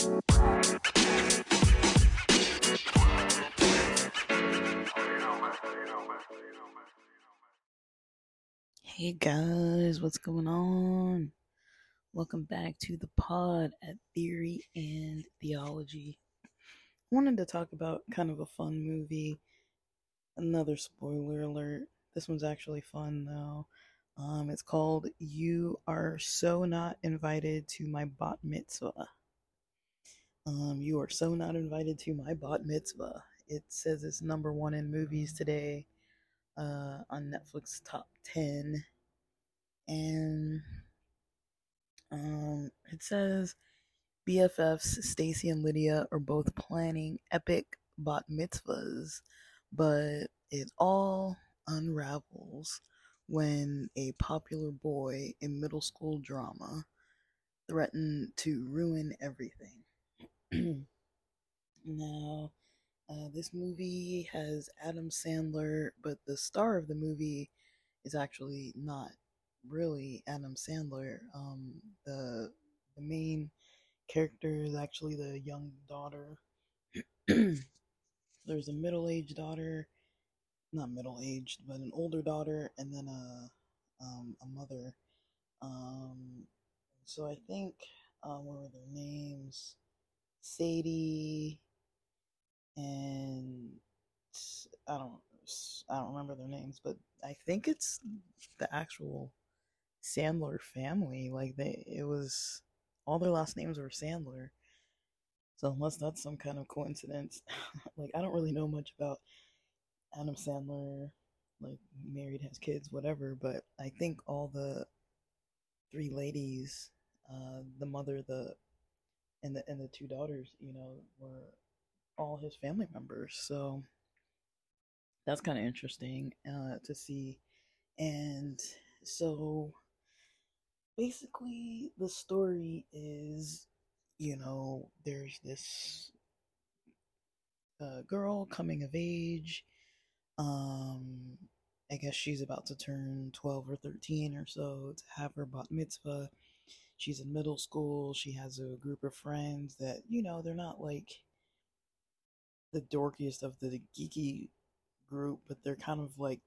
Hey guys, what's going on? Welcome back to the pod at Theory and Theology. I wanted to talk about kind of a fun movie. Another spoiler alert. This one's actually fun though. Um, it's called You Are So Not Invited to My Bat Mitzvah. Um, you are so not invited to my bat mitzvah. It says it's number one in movies today uh, on Netflix top 10. And um, it says BFFs Stacy and Lydia are both planning epic bat mitzvahs, but it all unravels when a popular boy in middle school drama threatened to ruin everything. now, uh, this movie has Adam Sandler, but the star of the movie is actually not really Adam Sandler. Um, the the main character is actually the young daughter. There's a middle aged daughter, not middle aged, but an older daughter, and then a um, a mother. Um, so I think um, what were their names? Sadie and I don't I don't remember their names, but I think it's the actual Sandler family. Like they it was all their last names were Sandler. So unless that's some kind of coincidence, like I don't really know much about Adam Sandler, like married, has kids, whatever, but I think all the three ladies, uh, the mother, the and the and the two daughters, you know, were all his family members. So that's kind of interesting uh, to see. And so basically, the story is, you know, there's this uh, girl coming of age. Um, I guess she's about to turn 12 or 13 or so to have her bat mitzvah she's in middle school. She has a group of friends that, you know, they're not like the dorkiest of the geeky group, but they're kind of like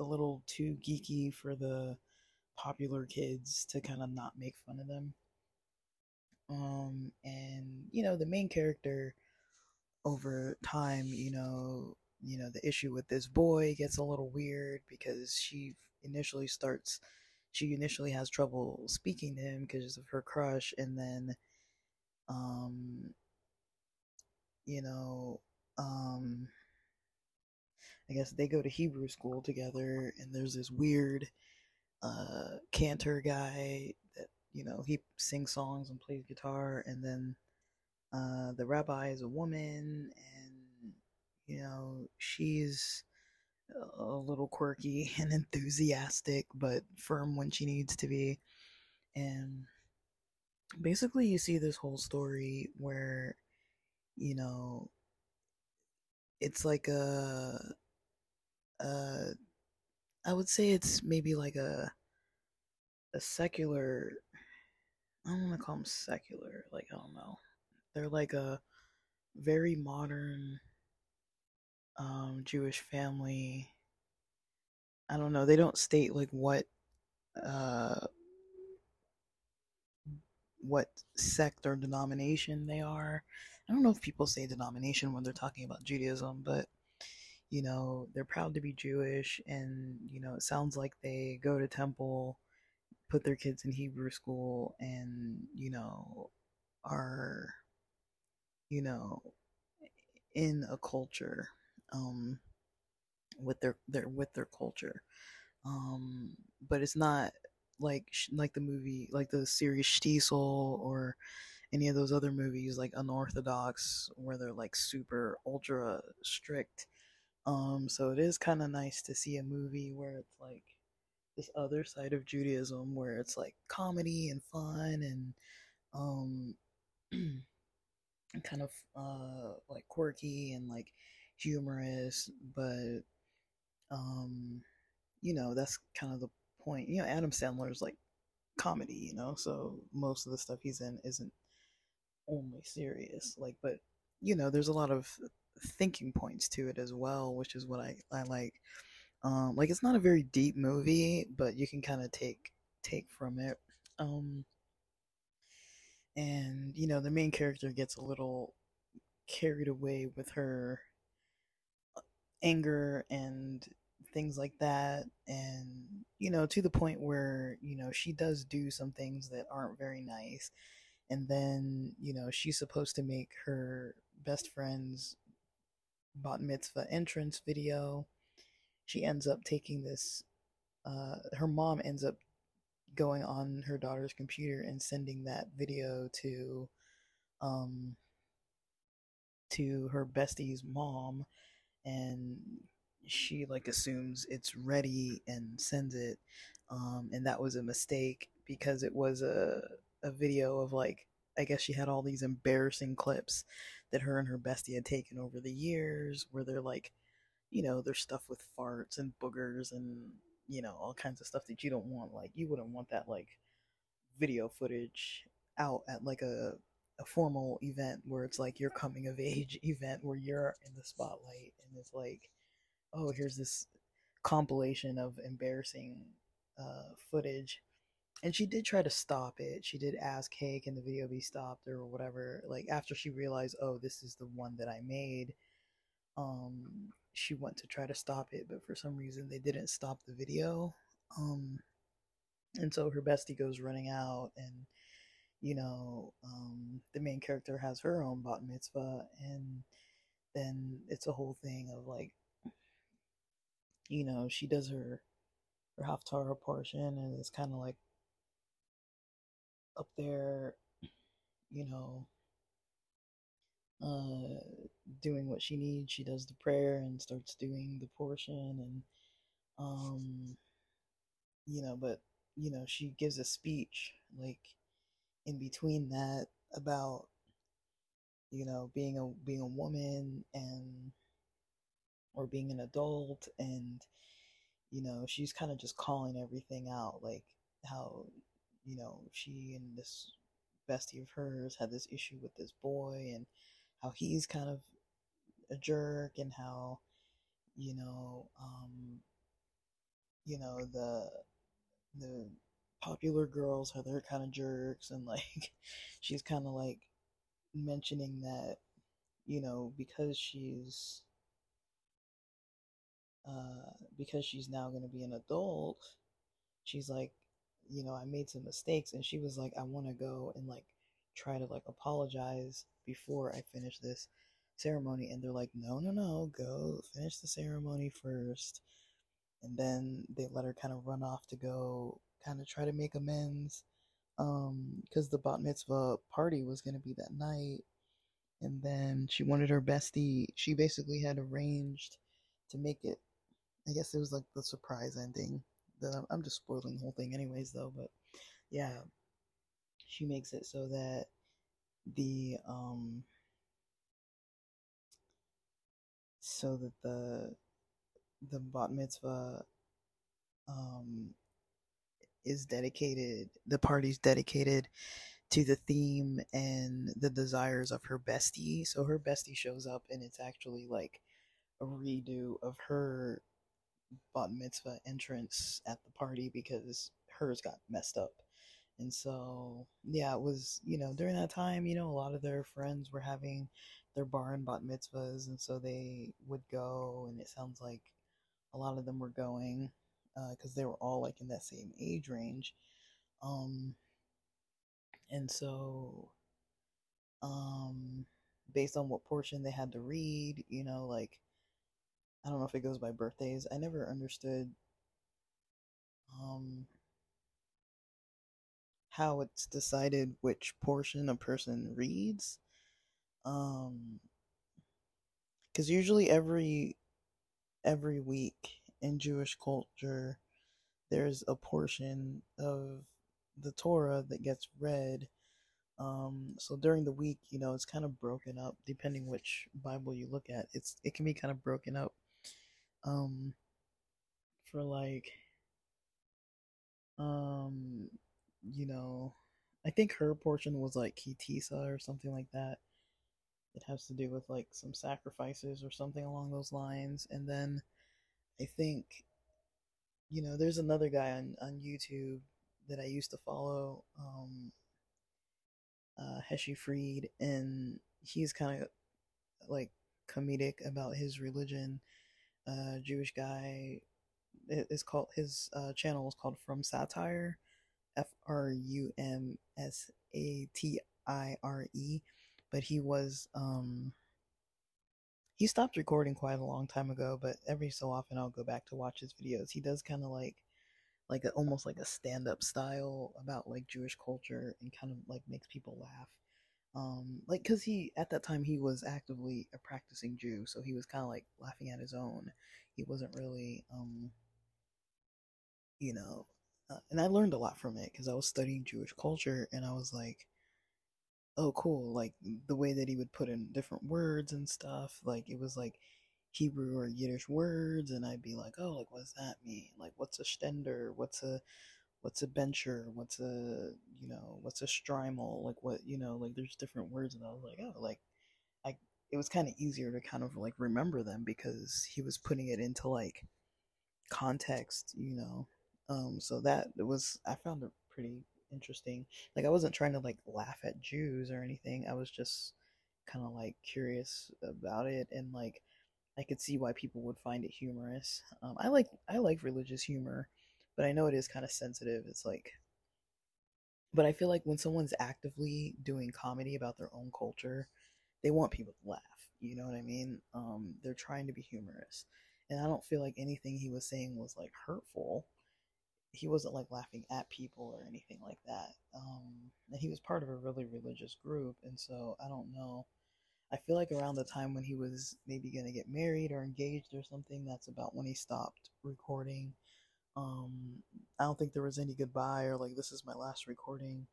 a little too geeky for the popular kids to kind of not make fun of them. Um, and you know, the main character over time, you know, you know, the issue with this boy gets a little weird because she initially starts she initially has trouble speaking to him because of her crush and then um you know um i guess they go to hebrew school together and there's this weird uh cantor guy that you know he sings songs and plays guitar and then uh the rabbi is a woman and you know she's a little quirky and enthusiastic, but firm when she needs to be. And basically, you see this whole story where, you know, it's like a, a I would say it's maybe like a, a secular. I don't want to call them secular. Like I don't know. They're like a very modern um, Jewish family. I don't know. They don't state like what uh, what sect or denomination they are. I don't know if people say denomination when they're talking about Judaism, but you know, they're proud to be Jewish and you know, it sounds like they go to temple, put their kids in Hebrew school and, you know, are you know, in a culture um, with their their with their culture. Um, but it's not like like the movie like the series Shtisel or any of those other movies like unorthodox where they're like super ultra strict um so it is kind of nice to see a movie where it's like this other side of judaism where it's like comedy and fun and um kind of uh like quirky and like humorous, but um, you know, that's kind of the point. You know, Adam Sandler's like comedy, you know, so most of the stuff he's in isn't only serious. Like, but you know, there's a lot of thinking points to it as well, which is what I I like. Um, like it's not a very deep movie, but you can kind of take take from it. Um, and you know, the main character gets a little carried away with her anger and things like that and you know to the point where you know she does do some things that aren't very nice and then you know she's supposed to make her best friend's bat mitzvah entrance video. She ends up taking this uh, her mom ends up going on her daughter's computer and sending that video to um to her bestie's mom and she like assumes it's ready and sends it um and that was a mistake because it was a a video of like I guess she had all these embarrassing clips that her and her bestie had taken over the years where they're like you know, there's stuff with farts and boogers and you know all kinds of stuff that you don't want. Like you wouldn't want that like video footage out at like a a formal event where it's like your coming of age event where you're in the spotlight and it's like, oh, here's this compilation of embarrassing uh, footage. And she did try to stop it. She did ask, hey, can the video be stopped or whatever? Like after she realized, oh, this is the one that I made. Um, she went to try to stop it, but for some reason they didn't stop the video. Um, and so her bestie goes running out, and you know, um, the main character has her own bat mitzvah, and then it's a whole thing of like, you know, she does her her haftarah portion, and it's kind of like up there, you know, uh, doing what she needs. She does the prayer and starts doing the portion, and um, you know, but you know, she gives a speech like in between that about you know being a being a woman and or being an adult and you know she's kind of just calling everything out like how you know she and this bestie of hers had this issue with this boy and how he's kind of a jerk and how you know um you know the the popular girls how they're kind of jerks and like she's kind of like mentioning that you know because she's uh because she's now going to be an adult she's like you know i made some mistakes and she was like i want to go and like try to like apologize before i finish this ceremony and they're like no no no go finish the ceremony first and then they let her kind of run off to go kind of try to make amends um because the bat mitzvah party was going to be that night. And then she wanted her bestie she basically had arranged to make it i guess it was like the surprise ending that i'm just spoiling the whole thing anyways though but yeah. She makes it so that the um so that the the bat mitzvah um is dedicated the party's dedicated to the theme and the desires of her bestie. So her bestie shows up and it's actually like a redo of her bat mitzvah entrance at the party because hers got messed up. And so yeah it was you know during that time you know a lot of their friends were having their bar and bat mitzvahs and so they would go and it sounds like a lot of them were going because uh, they were all like in that same age range. Um and so um based on what portion they had to read you know like i don't know if it goes by birthdays i never understood um how it's decided which portion a person reads. Um because usually every every week in jewish culture there's a portion of the torah that gets read um so during the week you know it's kind of broken up depending which bible you look at it's it can be kind of broken up um for like um you know I think her portion was like Kitisa or something like that. It has to do with like some sacrifices or something along those lines. And then I think, you know, there's another guy on, on YouTube that I used to follow, um, uh, Heshy Fried, and he's kind of like comedic about his religion. Uh, Jewish guy. It's called his uh, channel is called Frum Satire, F R U M S A T I R E, but he was um he stopped recording quite a long time ago, but every so often I'll go back to watch his videos. He does kind of like like a, almost like a stand-up style about like Jewish culture and kind of like makes people laugh. Um like cuz he at that time he was actively a practicing Jew, so he was kind of like laughing at his own. He wasn't really um you know, uh, and I learned a lot from it cuz I was studying Jewish culture and I was like oh cool like the way that he would put in different words and stuff like it was like hebrew or yiddish words and i'd be like oh like what does that mean? Like what's a shtender? What's a what's a bencher? What's a you know what's a shtreimel like what you know like there's different words and i was like oh like i it was kind of easier to kind of like remember them because he was putting it into like context you know? Um so that was i found it pretty interesting. Like I wasn't trying to like laugh at Jews or anything. I was just kind of like curious about it and like I could see why people would find it humorous. Um, I like I like religious humor, but I know it is kind of sensitive. It's like, but I feel like when someone's actively doing comedy about their own culture, they want people to laugh. You know what I mean? Um, they're trying to be humorous, and I don't feel like anything he was saying was like hurtful he wasn't like laughing at people or anything like that. Um, and he was part of a really religious group, and so I don't know. I feel like around the time when he was maybe gonna get married or engaged or something, that's about when he stopped recording. Um, I don't think there was any goodbye or like this is my last recording.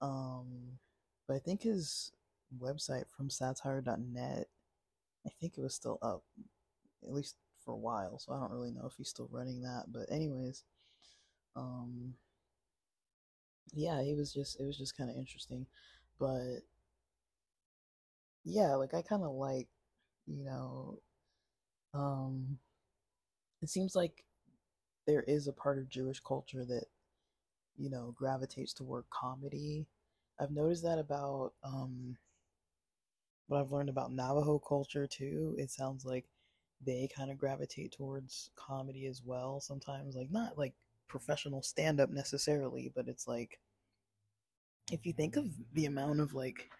Um, but I think his website frumsatire.net, I think it was still up, at least for a while. So I don't really know if he's still running that. But anyways, um yeah it was just it was just kind of interesting but yeah like i kind of like you know um it seems like there is a part of jewish culture that you know gravitates toward comedy. I've noticed that about um what i've learned about navajo culture too it sounds like they kind of gravitate towards comedy as well sometimes like not like professional stand up necessarily, but it's like if you think of the amount of like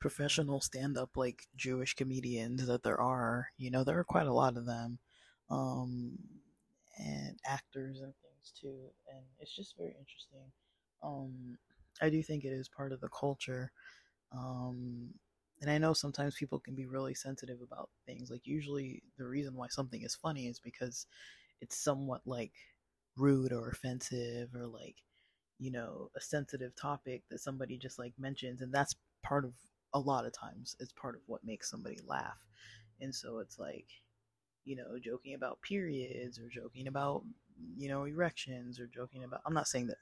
professional stand up like Jewish comedians that there are, you know, there are quite a lot of them. Um and actors and things too. And it's just very interesting. Um I do think it is part of the culture. Um and I know sometimes people can be really sensitive about things. Like usually the reason why something is funny is because it's somewhat like rude or offensive or like you know a sensitive topic that somebody just like mentions and that's part of a lot of times it's part of what makes somebody laugh. And so it's like you know joking about periods or joking about you know erections or joking about i'm not saying that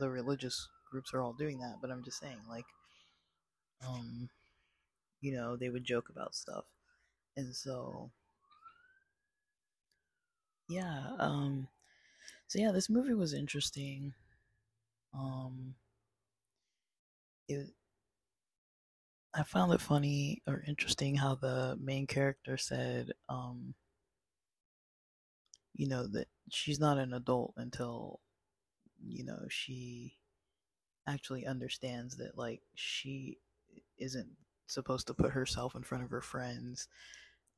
the religious groups are all doing that but i'm just saying like um you know they would joke about stuff. And so yeah um so yeah, this movie was interesting. Um, it, I found it funny or interesting how the main character said, um, you know, that she's not an adult until, you know, she actually understands that like she isn't supposed to put herself in front of her friends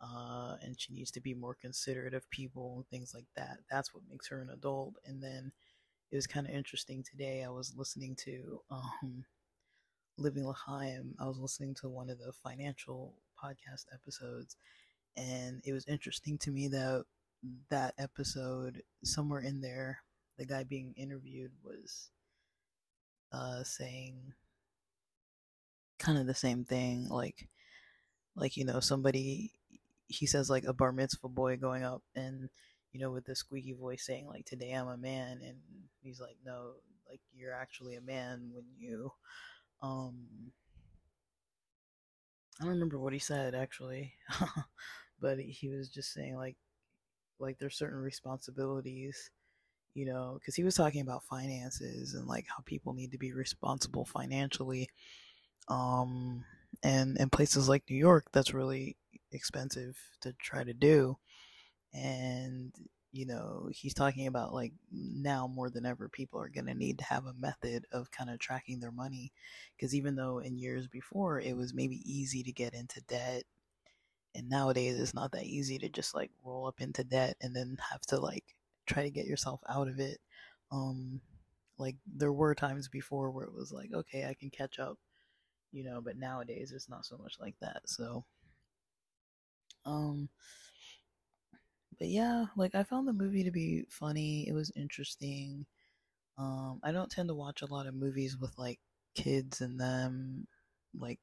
uh, and she needs to be more considerate of people and things like that. That's what makes her an adult. And then it was kind of interesting today. I was listening to um, Living L'Chaim. I was listening to one of the financial podcast episodes, and it was interesting to me that that episode somewhere in there, the guy being interviewed was uh, saying kind of the same thing, like like you know somebody he says like a bar mitzvah boy going up and you know with the squeaky voice saying like today I'm a man and he's like no like you're actually a man when you um I don't remember what he said actually, but he was just saying like like there's certain responsibilities, you know, because he was talking about finances and like how people need to be responsible financially. Um, and in places like New York, that's really expensive to try to do. And you know, he's talking about like now more than ever, people are going to need to have a method of kind of tracking their money. Because even though in years before it was maybe easy to get into debt, and nowadays it's not that easy to just like roll up into debt and then have to like try to get yourself out of it. Um, like there were times before where it was like, okay, I can catch up, you know, but nowadays it's not so much like that. So, um, but yeah, like I found the movie to be funny. It was interesting. Um, I don't tend to watch a lot of movies with like kids in them, like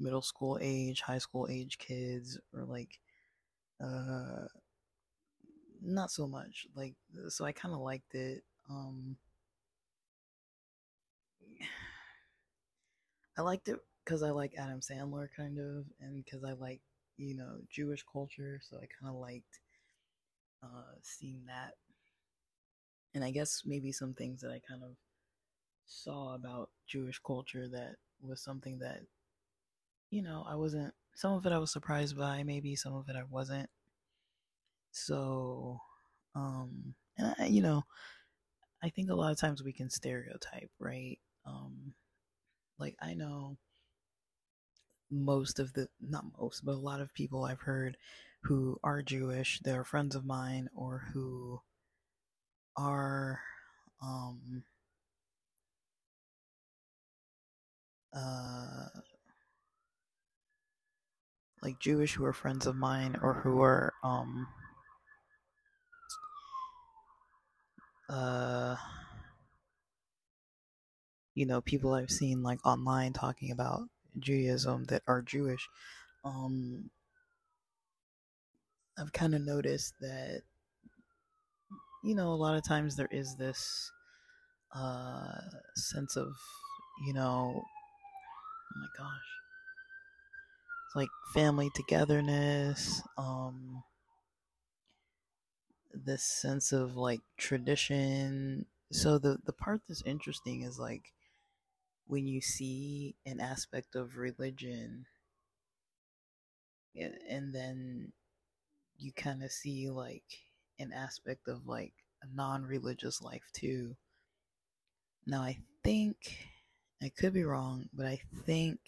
middle school age, high school age kids, or like, uh, not so much. Like, so I kind of liked it. Um, I liked it because I like Adam Sandler kind of, and because I like you know Jewish culture, so I kind of liked uh, seeing that. And I guess maybe some things that I kind of saw about Jewish culture that was something that, you know, I wasn't, some of it I was surprised by, maybe some of it I wasn't. So, um, and I, you know, I think a lot of times we can stereotype, right? Um, like I know most of the, not most, but a lot of people I've heard who are Jewish, they're friends of mine, or who are um, uh, like Jewish who are friends of mine, or who are um, uh, you know, people I've seen like online talking about Judaism that are Jewish. Um, I've kind of noticed that, you know, a lot of times there is this uh, sense of, you know, oh my gosh, it's like family togetherness, um, this sense of like tradition. So the the part that's interesting is like when you see an aspect of religion and then you kind of see like an aspect of like a non-religious life too. Now I think I could be wrong, but I think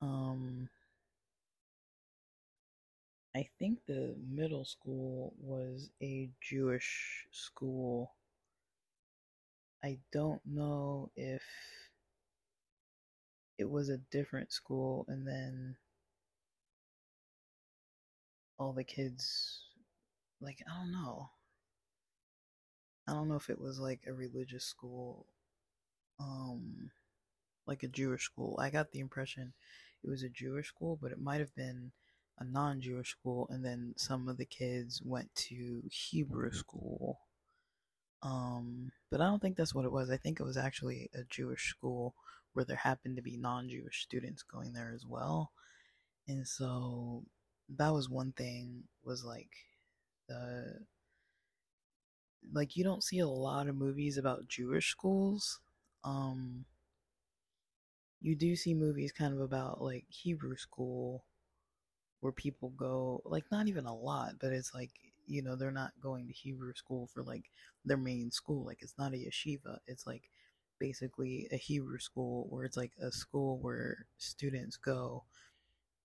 um I think the middle school was a Jewish school. I don't know if it was a different school and then all the kids like I don't know. I don't know if it was like a religious school um like a Jewish school. I got the impression it was a Jewish school, but it might have been a non-Jewish school and then some of the kids went to Hebrew school. Um but I don't think that's what it was. I think it was actually a Jewish school where there happened to be non-Jewish students going there as well. And so that was one thing was like the like you don't see a lot of movies about Jewish schools. Um you do see movies kind of about like Hebrew school where people go like not even a lot, but it's like you know they're not going to Hebrew school for like their main school. Like it's not a yeshiva. It's like basically a Hebrew school where it's like a school where students go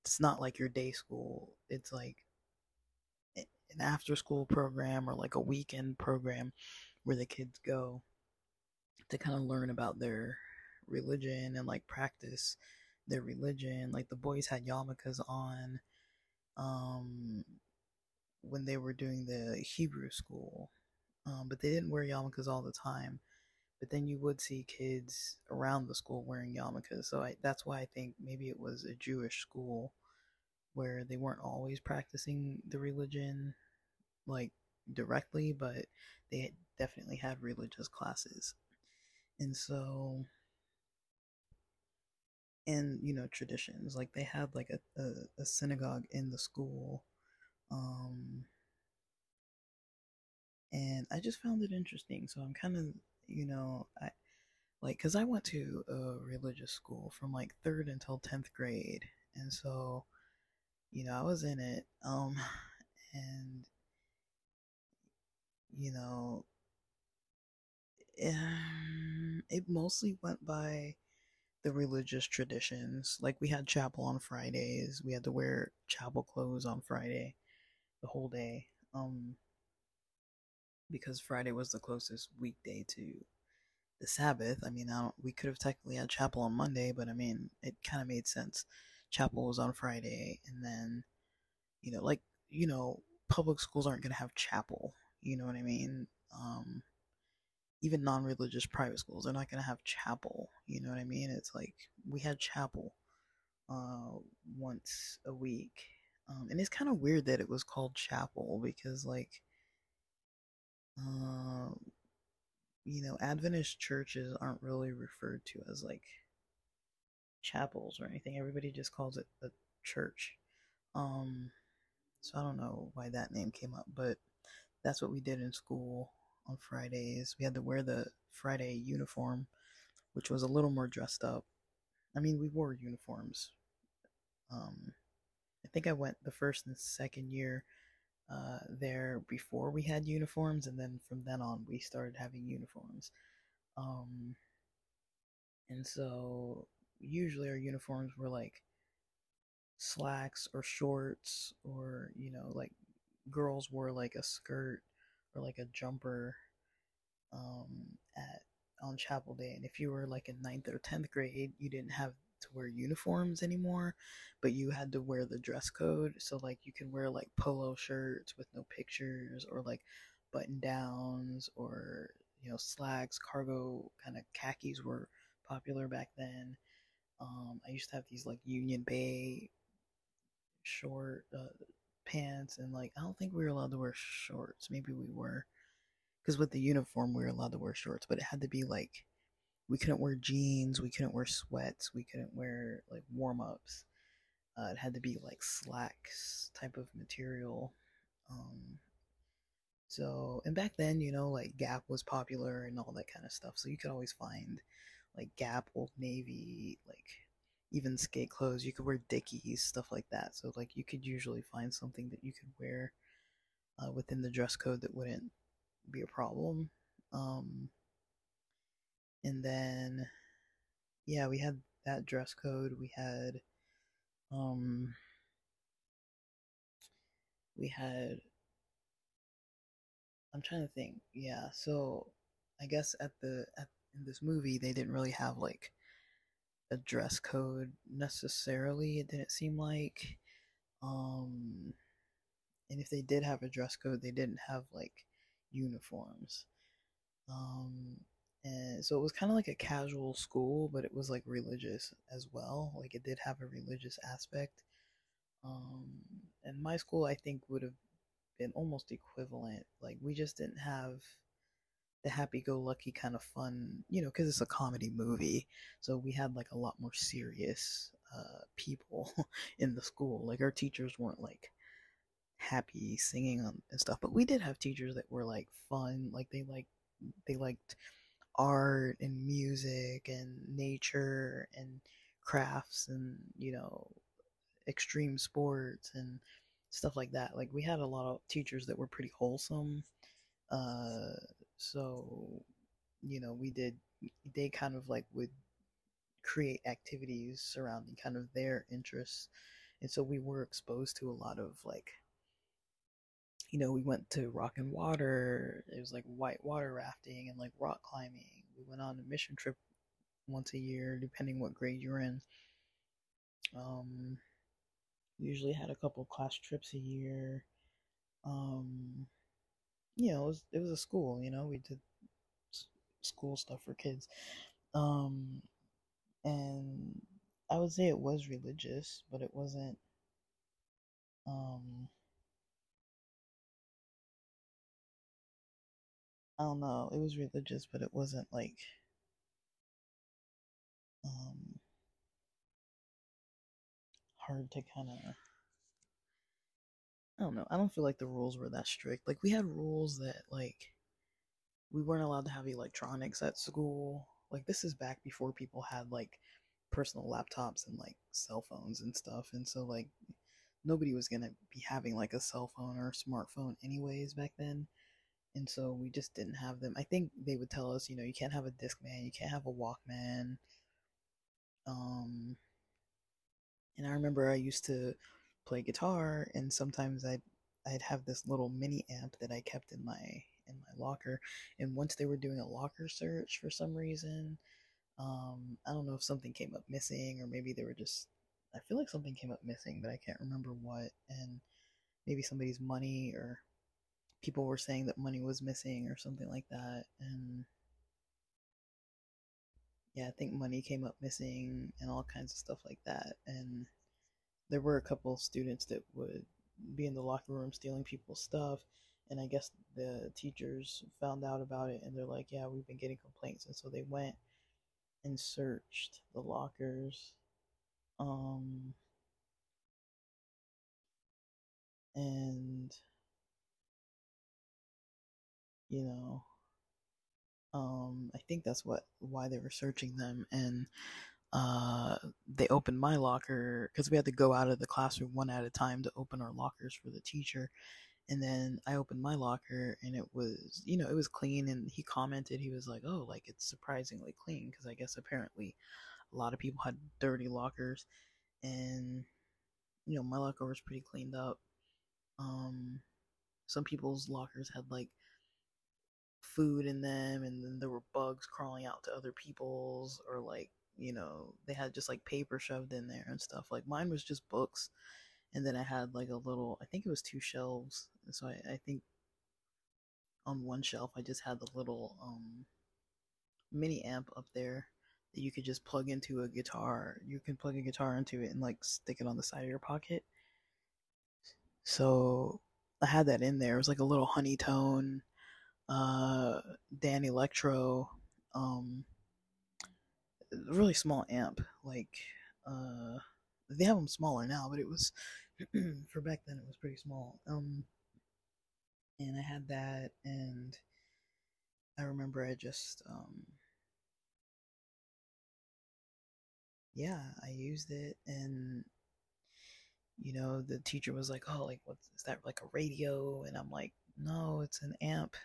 it's not like your day school. It's like an after school program or like a weekend program where the kids go to kind of learn about their religion and like practice their religion. Like the boys had yarmulkes on um, when they were doing the Hebrew school, um, but they didn't wear yarmulkes all the time. But then you would see kids around the school wearing yarmulkes, so I, that's why I think maybe it was a Jewish school where they weren't always practicing the religion like directly, but they definitely had religious classes. And so, and you know, traditions like they had like a, a, a synagogue in the school. Um, and I just found it interesting. So I'm kind of, you know, I like because I went to a religious school from like third until tenth grade, and so you know I was in it, um, and you know, um, it mostly went by the religious traditions. Like we had chapel on Fridays, we had to wear chapel clothes on Friday, the whole day. Um, because Friday was the closest weekday to the Sabbath. I mean, I we could have technically had chapel on Monday, but I mean, it kind of made sense. Chapel was on Friday, and then, you know, like, you know, public schools aren't going to have chapel. You know what I mean? Um, even non religious private schools, they're not going to have chapel. You know what I mean? It's like we had chapel uh, once a week. Um, and it's kind of weird that it was called chapel because, like, uh, you know, Adventist churches aren't really referred to as like chapels or anything. Everybody just calls it a church. Um, so I don't know why that name came up, but that's what we did in school on Fridays. We had to wear the Friday uniform, which was a little more dressed up. I mean, we wore uniforms. Um, think I went the first and second year uh, there before we had uniforms, and then from then on we started having uniforms. Um, and so usually our uniforms were like slacks or shorts, or you know, like girls wore like a skirt or like a jumper um, at on chapel day. And if you were like in ninth or tenth grade, you didn't have to wear uniforms anymore, but you had to wear the dress code. So like you can wear like polo shirts with no pictures or like button downs or you know slacks, cargo kind of khakis were popular back then. Um, I used to have these like Union Bay short uh, pants and like I don't think we were allowed to wear shorts. Maybe we were because with the uniform we were allowed to wear shorts, but it had to be like we couldn't wear jeans, we couldn't wear sweats, we couldn't wear like warm ups. Uh, it had to be like slacks type of material. Um, so, and back then, you know, like Gap was popular and all that kind of stuff. So you could always find like Gap, Old Navy, like even skate clothes. You could wear Dickies, stuff like that. So, like, you could usually find something that you could wear uh, within the dress code that wouldn't be a problem. Um, and then yeah we had that dress code we had um we had i'm trying to think yeah so i guess at the at in this movie they didn't really have like a dress code necessarily it didn't seem like um and if they did have a dress code they didn't have like uniforms um and so it was kind of like a casual school but it was like religious as well like it did have a religious aspect um and my school i think would have been almost equivalent like we just didn't have the happy-go-lucky kind of fun you know because it's a comedy movie so we had like a lot more serious uh, people in the school like our teachers weren't like happy singing and stuff but we did have teachers that were like fun like they like they liked art and music and nature and crafts and you know extreme sports and stuff like that. Like we had a lot of teachers that were pretty wholesome uh so you know we did they kind of like would create activities surrounding kind of their interests and so we were exposed to a lot of like you know, we went to rock and water. It was like white water rafting and like rock climbing. We went on a mission trip once a year, depending what grade you're in. Um, usually had a couple class trips a year. Um, you know, it was, it was a school, you know, we did school stuff for kids. Um, and I would say it was religious, but it wasn't, um, I don't know. It was religious, but it wasn't like um hard to kind of I don't know. I don't feel like the rules were that strict. Like we had rules that like we weren't allowed to have electronics at school. Like this is back before people had like personal laptops and like cell phones and stuff. And so like nobody was going to be having like a cell phone or a smartphone anyways back then. And so we just didn't have them. I think they would tell us, you know, you can't have a Discman, you can't have a Walkman. Um and I remember I used to play guitar and sometimes I'd I'd have this little mini amp that I kept in my in my locker and once they were doing a locker search for some reason um I don't know if something came up missing or maybe they were just I feel like something came up missing but I can't remember what and maybe somebody's money or people were saying that money was missing or something like that and yeah, I think money came up missing and all kinds of stuff like that. And there were a couple students that would be in the locker room stealing people's stuff. And I guess the teachers found out about it and they're like, yeah, we've been getting complaints. And so they went and searched the lockers. Um, and, you know, um, I think that's what why they were searching them, and uh, they opened my locker because we had to go out of the classroom one at a time to open our lockers for the teacher. And then I opened my locker and it was, you know, it was clean. And he commented, he was like, oh, like it's surprisingly clean because I guess apparently a lot of people had dirty lockers. And, you know, my locker was pretty cleaned up. Um, some people's lockers had like food in them and then there were bugs crawling out to other people's or like you know they had just like paper shoved in there and stuff like mine was just books and then i had like a little i think it was two shelves and so i, I think on one shelf i just had the little um mini amp up there that you could just plug into a guitar you can plug a guitar into it and like stick it on the side of your pocket. So i had that in there it was like a little Honeytone uh, Danelectro, um, really small amp. Like, uh, they have them smaller now, but it was for back then. It was pretty small. Um, and I had that, and I remember I just, um, yeah, I used it, and you know, the teacher was like, "Oh, like, what's is that? Like a radio?" And I'm like, "No, it's an amp."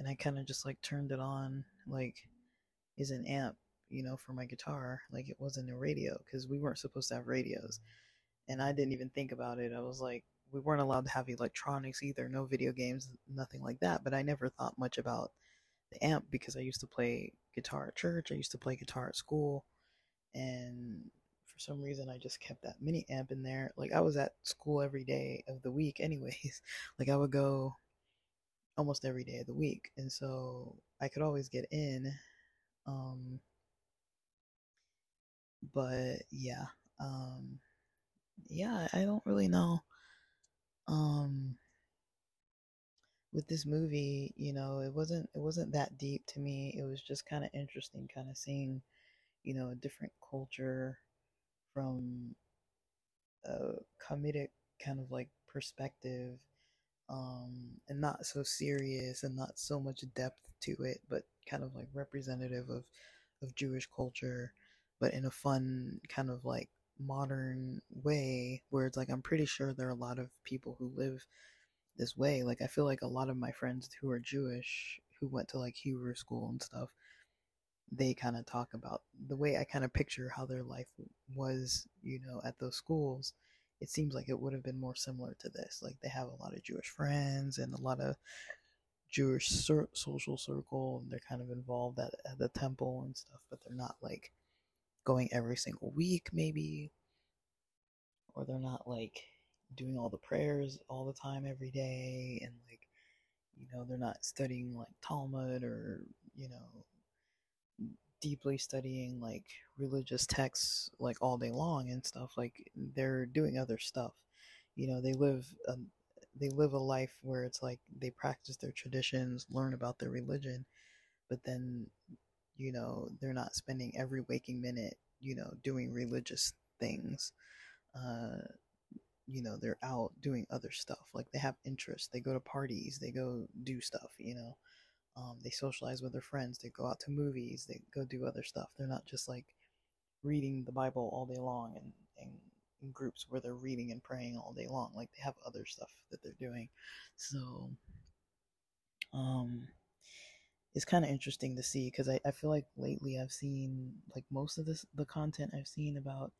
And I kind of just like turned it on like is an amp, you know, for my guitar. Like it wasn't a radio because we weren't supposed to have radios. And I didn't even think about it. I was like, we weren't allowed to have electronics either, no video games, nothing like that. But I never thought much about the amp because I used to play guitar at church, I used to play guitar at school, and for some reason I just kept that mini amp in there. Like I was at school every day of the week anyways. Like I would go almost every day of the week. And so I could always get in. Um, but yeah, um, yeah, I don't really know. Um, with this movie, you know, it wasn't it wasn't that deep to me. It was just kind of interesting, kind of seeing, you know, a different culture from a comedic kind of like perspective um, and not so serious and not so much depth to it, but kind of like representative of of Jewish culture, but in a fun kind of like modern way where it's like I'm pretty sure there are a lot of people who live this way. Like I feel like a lot of my friends who are Jewish who went to like Hebrew school and stuff, they kind of talk about the way I kind of picture how their life was, you know, at those schools it seems like it would have been more similar to this. Like they have a lot of Jewish friends and a lot of Jewish cir- social circle, and they're kind of involved at, at the temple and stuff, but they're not like going every single week, maybe, or they're not like doing all the prayers all the time every day, and like, you know, they're not studying like Talmud or, you know, deeply studying like religious texts like all day long and stuff like they're doing other stuff. You know they live a, they live a life where it's like they practice their traditions, learn about their religion, but then you know they're not spending every waking minute you know doing religious things. Uh you know they're out doing other stuff like they have interests. They go to parties they go do stuff you know um, they socialize with their friends they go out to movies they go do other stuff. They're not just like reading the bible all day long and, and in groups where they're reading and praying all day long like they have other stuff that they're doing. So um it's kind of interesting to see because I, I feel like lately I've seen like most of this the content I've seen about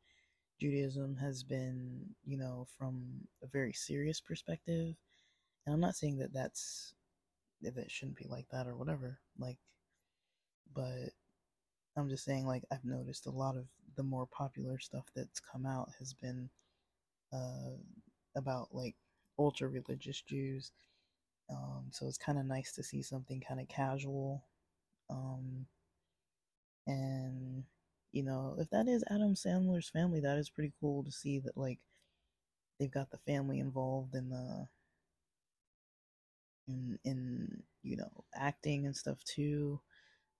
Judaism has been you know from a very serious perspective. And I'm not saying that that's that it shouldn't be like that or whatever like but I'm just saying like I've noticed a lot of the more popular stuff that's come out has been uh about like ultra religious Jews um, so it's kind of nice to see something kind of casual. Um, and, you know, if that is Adam Sandler's family, that is pretty cool to see that, like, they've got the family involved in the, in, in you know, acting and stuff too.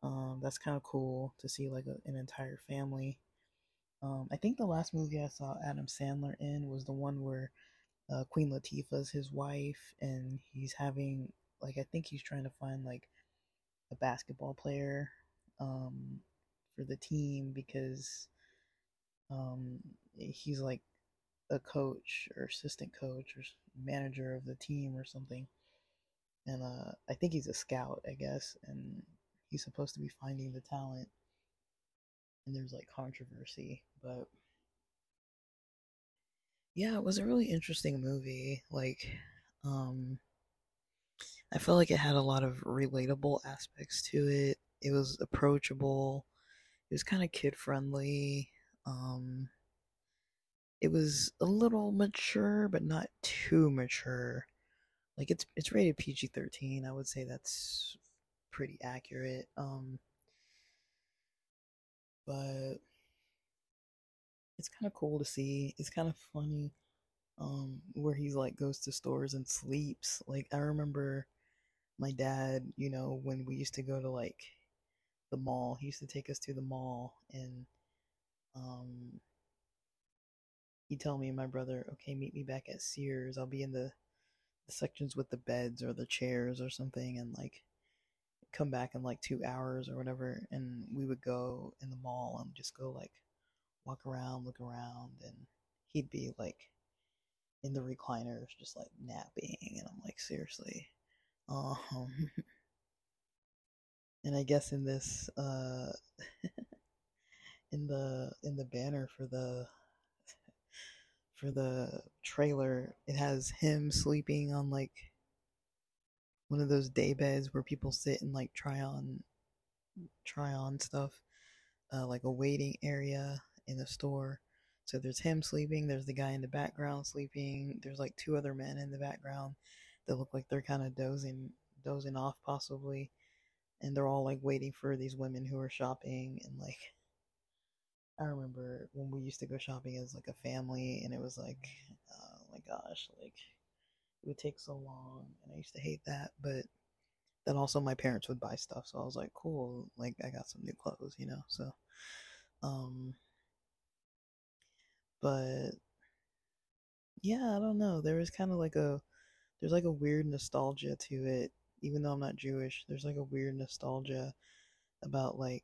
Um, that's kind of cool to see, like, a, an entire family. Um, I think the last movie I saw Adam Sandler in was the one where uh, Queen Latifah's his wife, and he's having like I think he's trying to find like a basketball player um, for the team because um, he's like a coach or assistant coach or manager of the team or something. And uh, I think he's a scout, I guess, and he's supposed to be finding the talent. And there's like controversy, but yeah, it was a really interesting movie. Like, um, I felt like it had a lot of relatable aspects to it. It was approachable. It was kind of kid friendly. Um, it was a little mature, but not too mature. Like it's it's rated PG thirteen. I would say that's pretty accurate. Um, but it's kind of cool to see. It's kind of funny um, where he's like goes to stores and sleeps. Like I remember my dad, you know, when we used to go to like the mall, he used to take us to the mall and um he'd tell me and my brother, okay, meet me back at Sears. I'll be in the sections with the beds or the chairs or something and like come back in like two hours or whatever and we would go in the mall and just go like walk around, look around, and he'd be like in the recliners, just like napping, and I'm like, seriously. Um, and I guess in this, uh, in the in the banner for the for the trailer, it has him sleeping on like one of those day beds where people sit and like try on try on stuff, uh, like a waiting area in the store. So there's him sleeping, there's the guy in the background sleeping, there's like two other men in the background that look like they're kind of dozing dozing off possibly and they're all like waiting for these women who are shopping and like I remember when we used to go shopping as like a family and it was like oh my gosh like it would take so long and I used to hate that but then also my parents would buy stuff so I was like cool like I got some new clothes you know so um but yeah, I don't know. There was kind of like a there's like a weird nostalgia to it, even though I'm not Jewish. There's like a weird nostalgia about like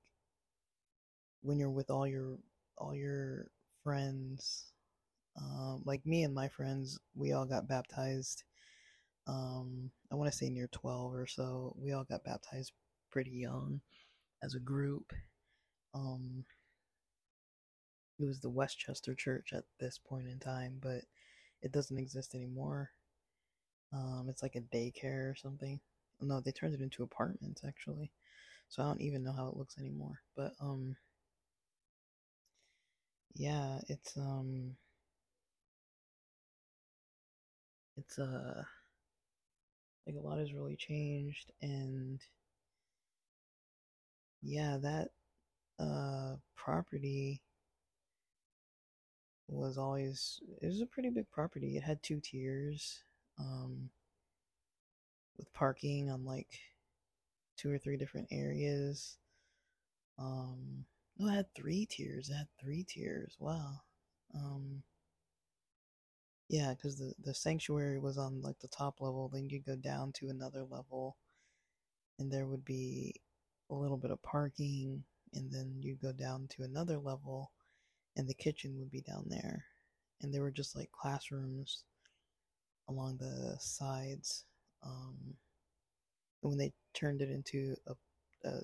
when you're with all your all your friends. Um, like me and my friends, we all got baptized. Um, I want to say near 12 or so. We all got baptized pretty young as a group. Um, it was the Westchester Church at this point in time, but it doesn't exist anymore. Um, it's like a daycare or something. No, they turned it into apartments actually. So I don't even know how it looks anymore. But um yeah, it's um it's uh like a lot has really changed and yeah, that uh property was always it was a pretty big property. It had two tiers. um, with parking on like two or three different areas. Um, no, I had three tiers. I had three tiers. Wow. Um, yeah, because the the sanctuary was on like the top level. Then you go down to another level, and there would be a little bit of parking, and then you go down to another level, and the kitchen would be down there, and there were just like classrooms along the sides. Um, and when they turned it into a, a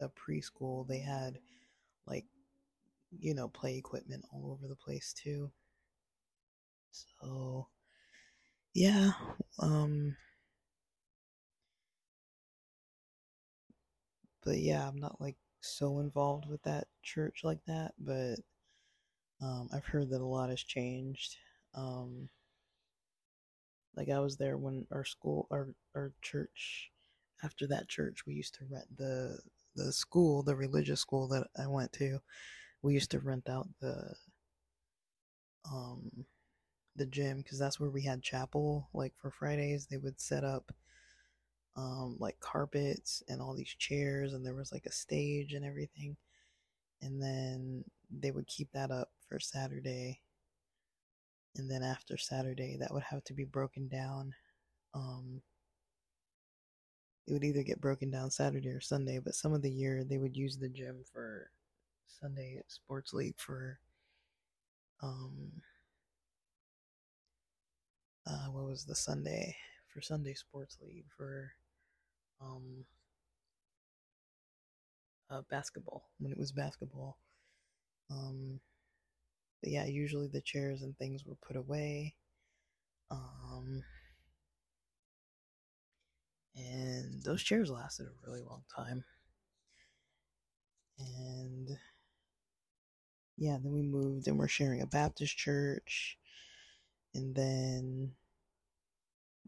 a preschool, they had like you know play equipment all over the place too. So yeah, um but yeah, I'm not like so involved with that church like that, but um I've heard that a lot has changed. Um like I was there when our school our our church after that church we used to rent the the school, the religious school that I went to. We used to rent out the um the gym because that's where we had chapel. Like for Fridays, they would set up um, like carpets and all these chairs, and there was like a stage and everything. And then they would keep that up for Saturday. And then after Saturday, that would have to be broken down. Um, it would either get broken down Saturday or Sunday, but some of the year they would use the gym for Sunday sports league for um uh, what was the Sunday for Sunday Sports League for um, uh, basketball when it was basketball. Um, yeah, usually the chairs and things were put away. Um, and those chairs lasted a really long time. And yeah, then we moved and we're sharing a Baptist church. And then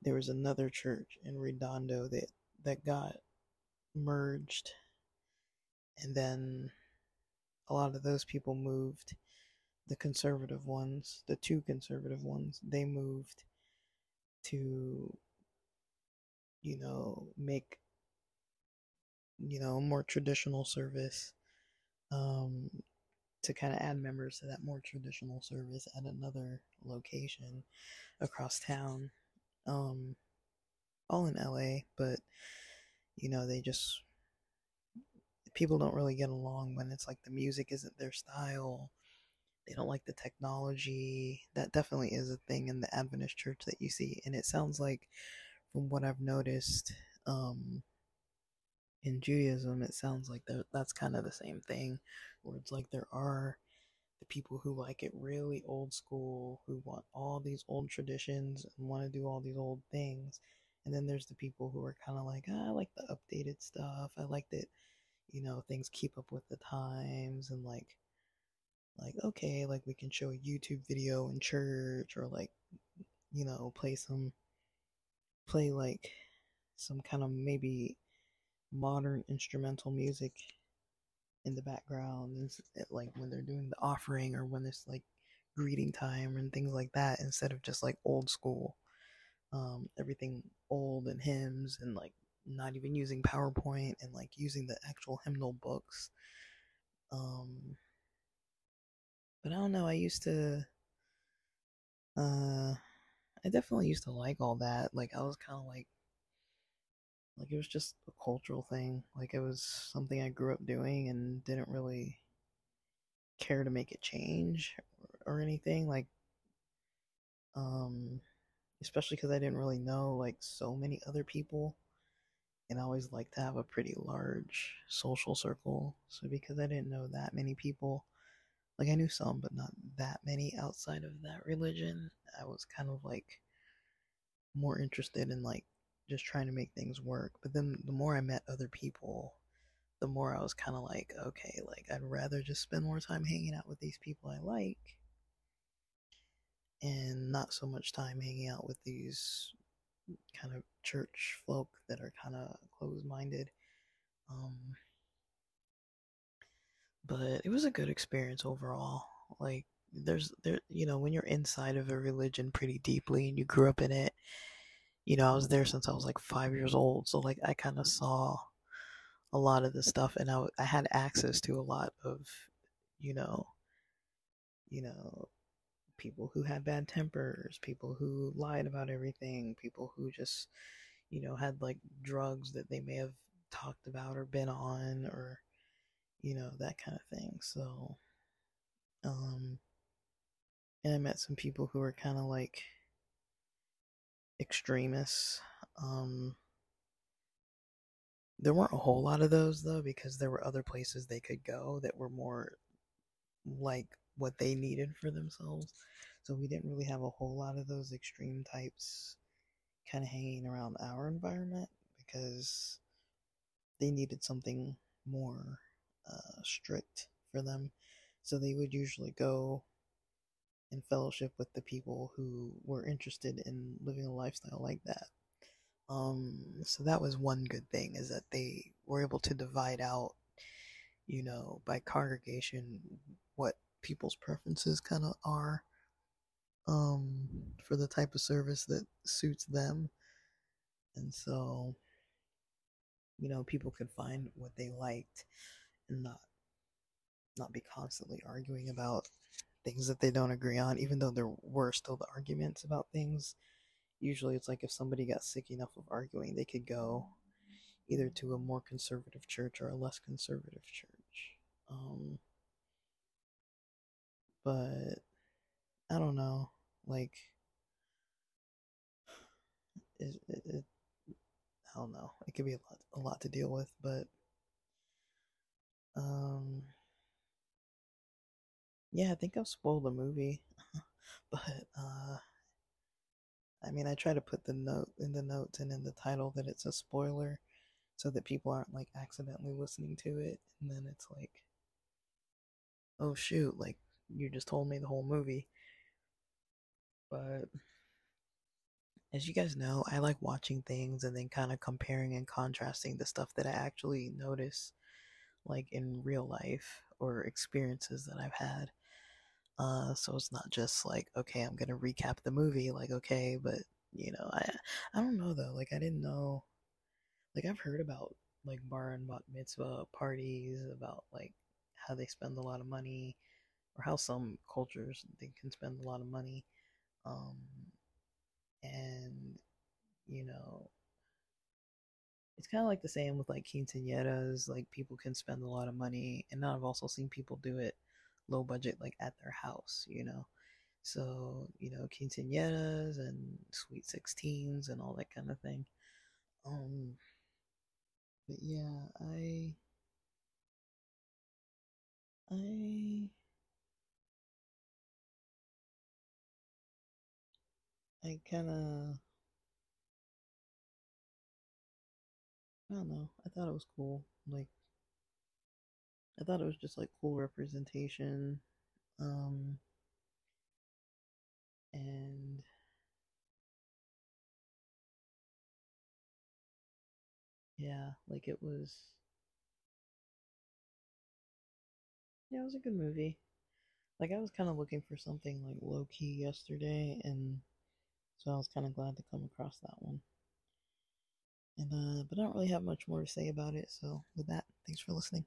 there was another church in Redondo that that got merged. And then a lot of those people moved. The conservative ones the two conservative ones they moved to you know make you know more traditional service um to kind of add members to that more traditional service at another location across town. Um, all in LA, but you know, they just people don't really get along when it's like the music isn't their style. They don't like the technology. That definitely is a thing in the Adventist church that you see. And it sounds like, from what I've noticed, um, in Judaism, it sounds like that's kind of the same thing, where it's like there are the people who like it really old school, who want all these old traditions and want to do all these old things. And then there's the people who are kind of like, ah, I like the updated stuff. I like that, you know, things keep up with the times and like, like, okay, like we can show a YouTube video in church or like, you know, play some, play like some kind of maybe modern instrumental music in the background and like when they're doing the offering or when it's like greeting time and things like that instead of just like old school um, everything old and hymns and like not even using powerpoint and like using the actual hymnal books um but i don't know i used to uh i definitely used to like all that like i was kind of like like it was just a cultural thing. Like it was something I grew up doing and didn't really care to make it change or, or anything. Like, um, especially because I didn't really know like so many other people, and I always like to have a pretty large social circle. So because I didn't know that many people, like I knew some, but not that many outside of that religion, I was kind of like more interested in like just trying to make things work. But then the more I met other people, the more I was kind of like, okay, like I'd rather just spend more time hanging out with these people I like and not so much time hanging out with these kind of church folk that are kind of closed minded. Um, but it was a good experience overall. Like, there's there you know when you're inside of a religion pretty deeply and you grew up in it you know i was there since i was like five years old so like i kind of saw a lot of the stuff and I, I had access to a lot of you know you know people who had bad tempers people who lied about everything people who just you know had like drugs that they may have talked about or been on or you know that kind of thing so um and i met some people who were kind of like extremists um there weren't a whole lot of those though because there were other places they could go that were more like what they needed for themselves so we didn't really have a whole lot of those extreme types kind of hanging around our environment because they needed something more uh, strict for them. So they would usually go in fellowship with the people who were interested in living a lifestyle like that. Um, so that was one good thing is that they were able to divide out, you know, by congregation what people's preferences kind of are um, for the type of service that suits them. And so, you know, people could find what they liked and not not be constantly arguing about things that they don't agree on, even though there were still the arguments about things. Usually it's like if somebody got sick enough of arguing, they could go either to a more conservative church or a less conservative church. Um, but I don't know, like it, it, it, I don't know. It could be a lot, a lot to deal with, but um, yeah, I think I've spoiled the movie, but uh, I mean, I try to put the note in the notes and in the title that it's a spoiler, so that people aren't like accidentally listening to it, and then it's like, oh shoot, like you just told me the whole movie. But as you guys know, I like watching things and then kind of comparing and contrasting the stuff that I actually notice, like in real life or experiences that I've had. Uh, so it's not just like, okay, I'm gonna recap the movie, like, okay, but you know, I I don't know though. Like, I didn't know. Like, I've heard about like bar and bat mitzvah parties, about like how they spend a lot of money, or how some cultures they can spend a lot of money. Um, and you know, it's kind of like the same with like quinceañeras. Like, people can spend a lot of money, and now I've also seen people do it low budget like at their house, you know. So, you know, quinceañeras and sweet 16s and all that kind of thing. Um but yeah, I I I kind of I don't know. I thought it was cool. Like I thought it was just like cool representation. Um, and yeah, like it was. Yeah, it was a good movie. Like I was kind of looking for something like low key yesterday, and so I was kind of glad to come across that one. And uh, but I don't really have much more to say about it. So with that, thanks for listening.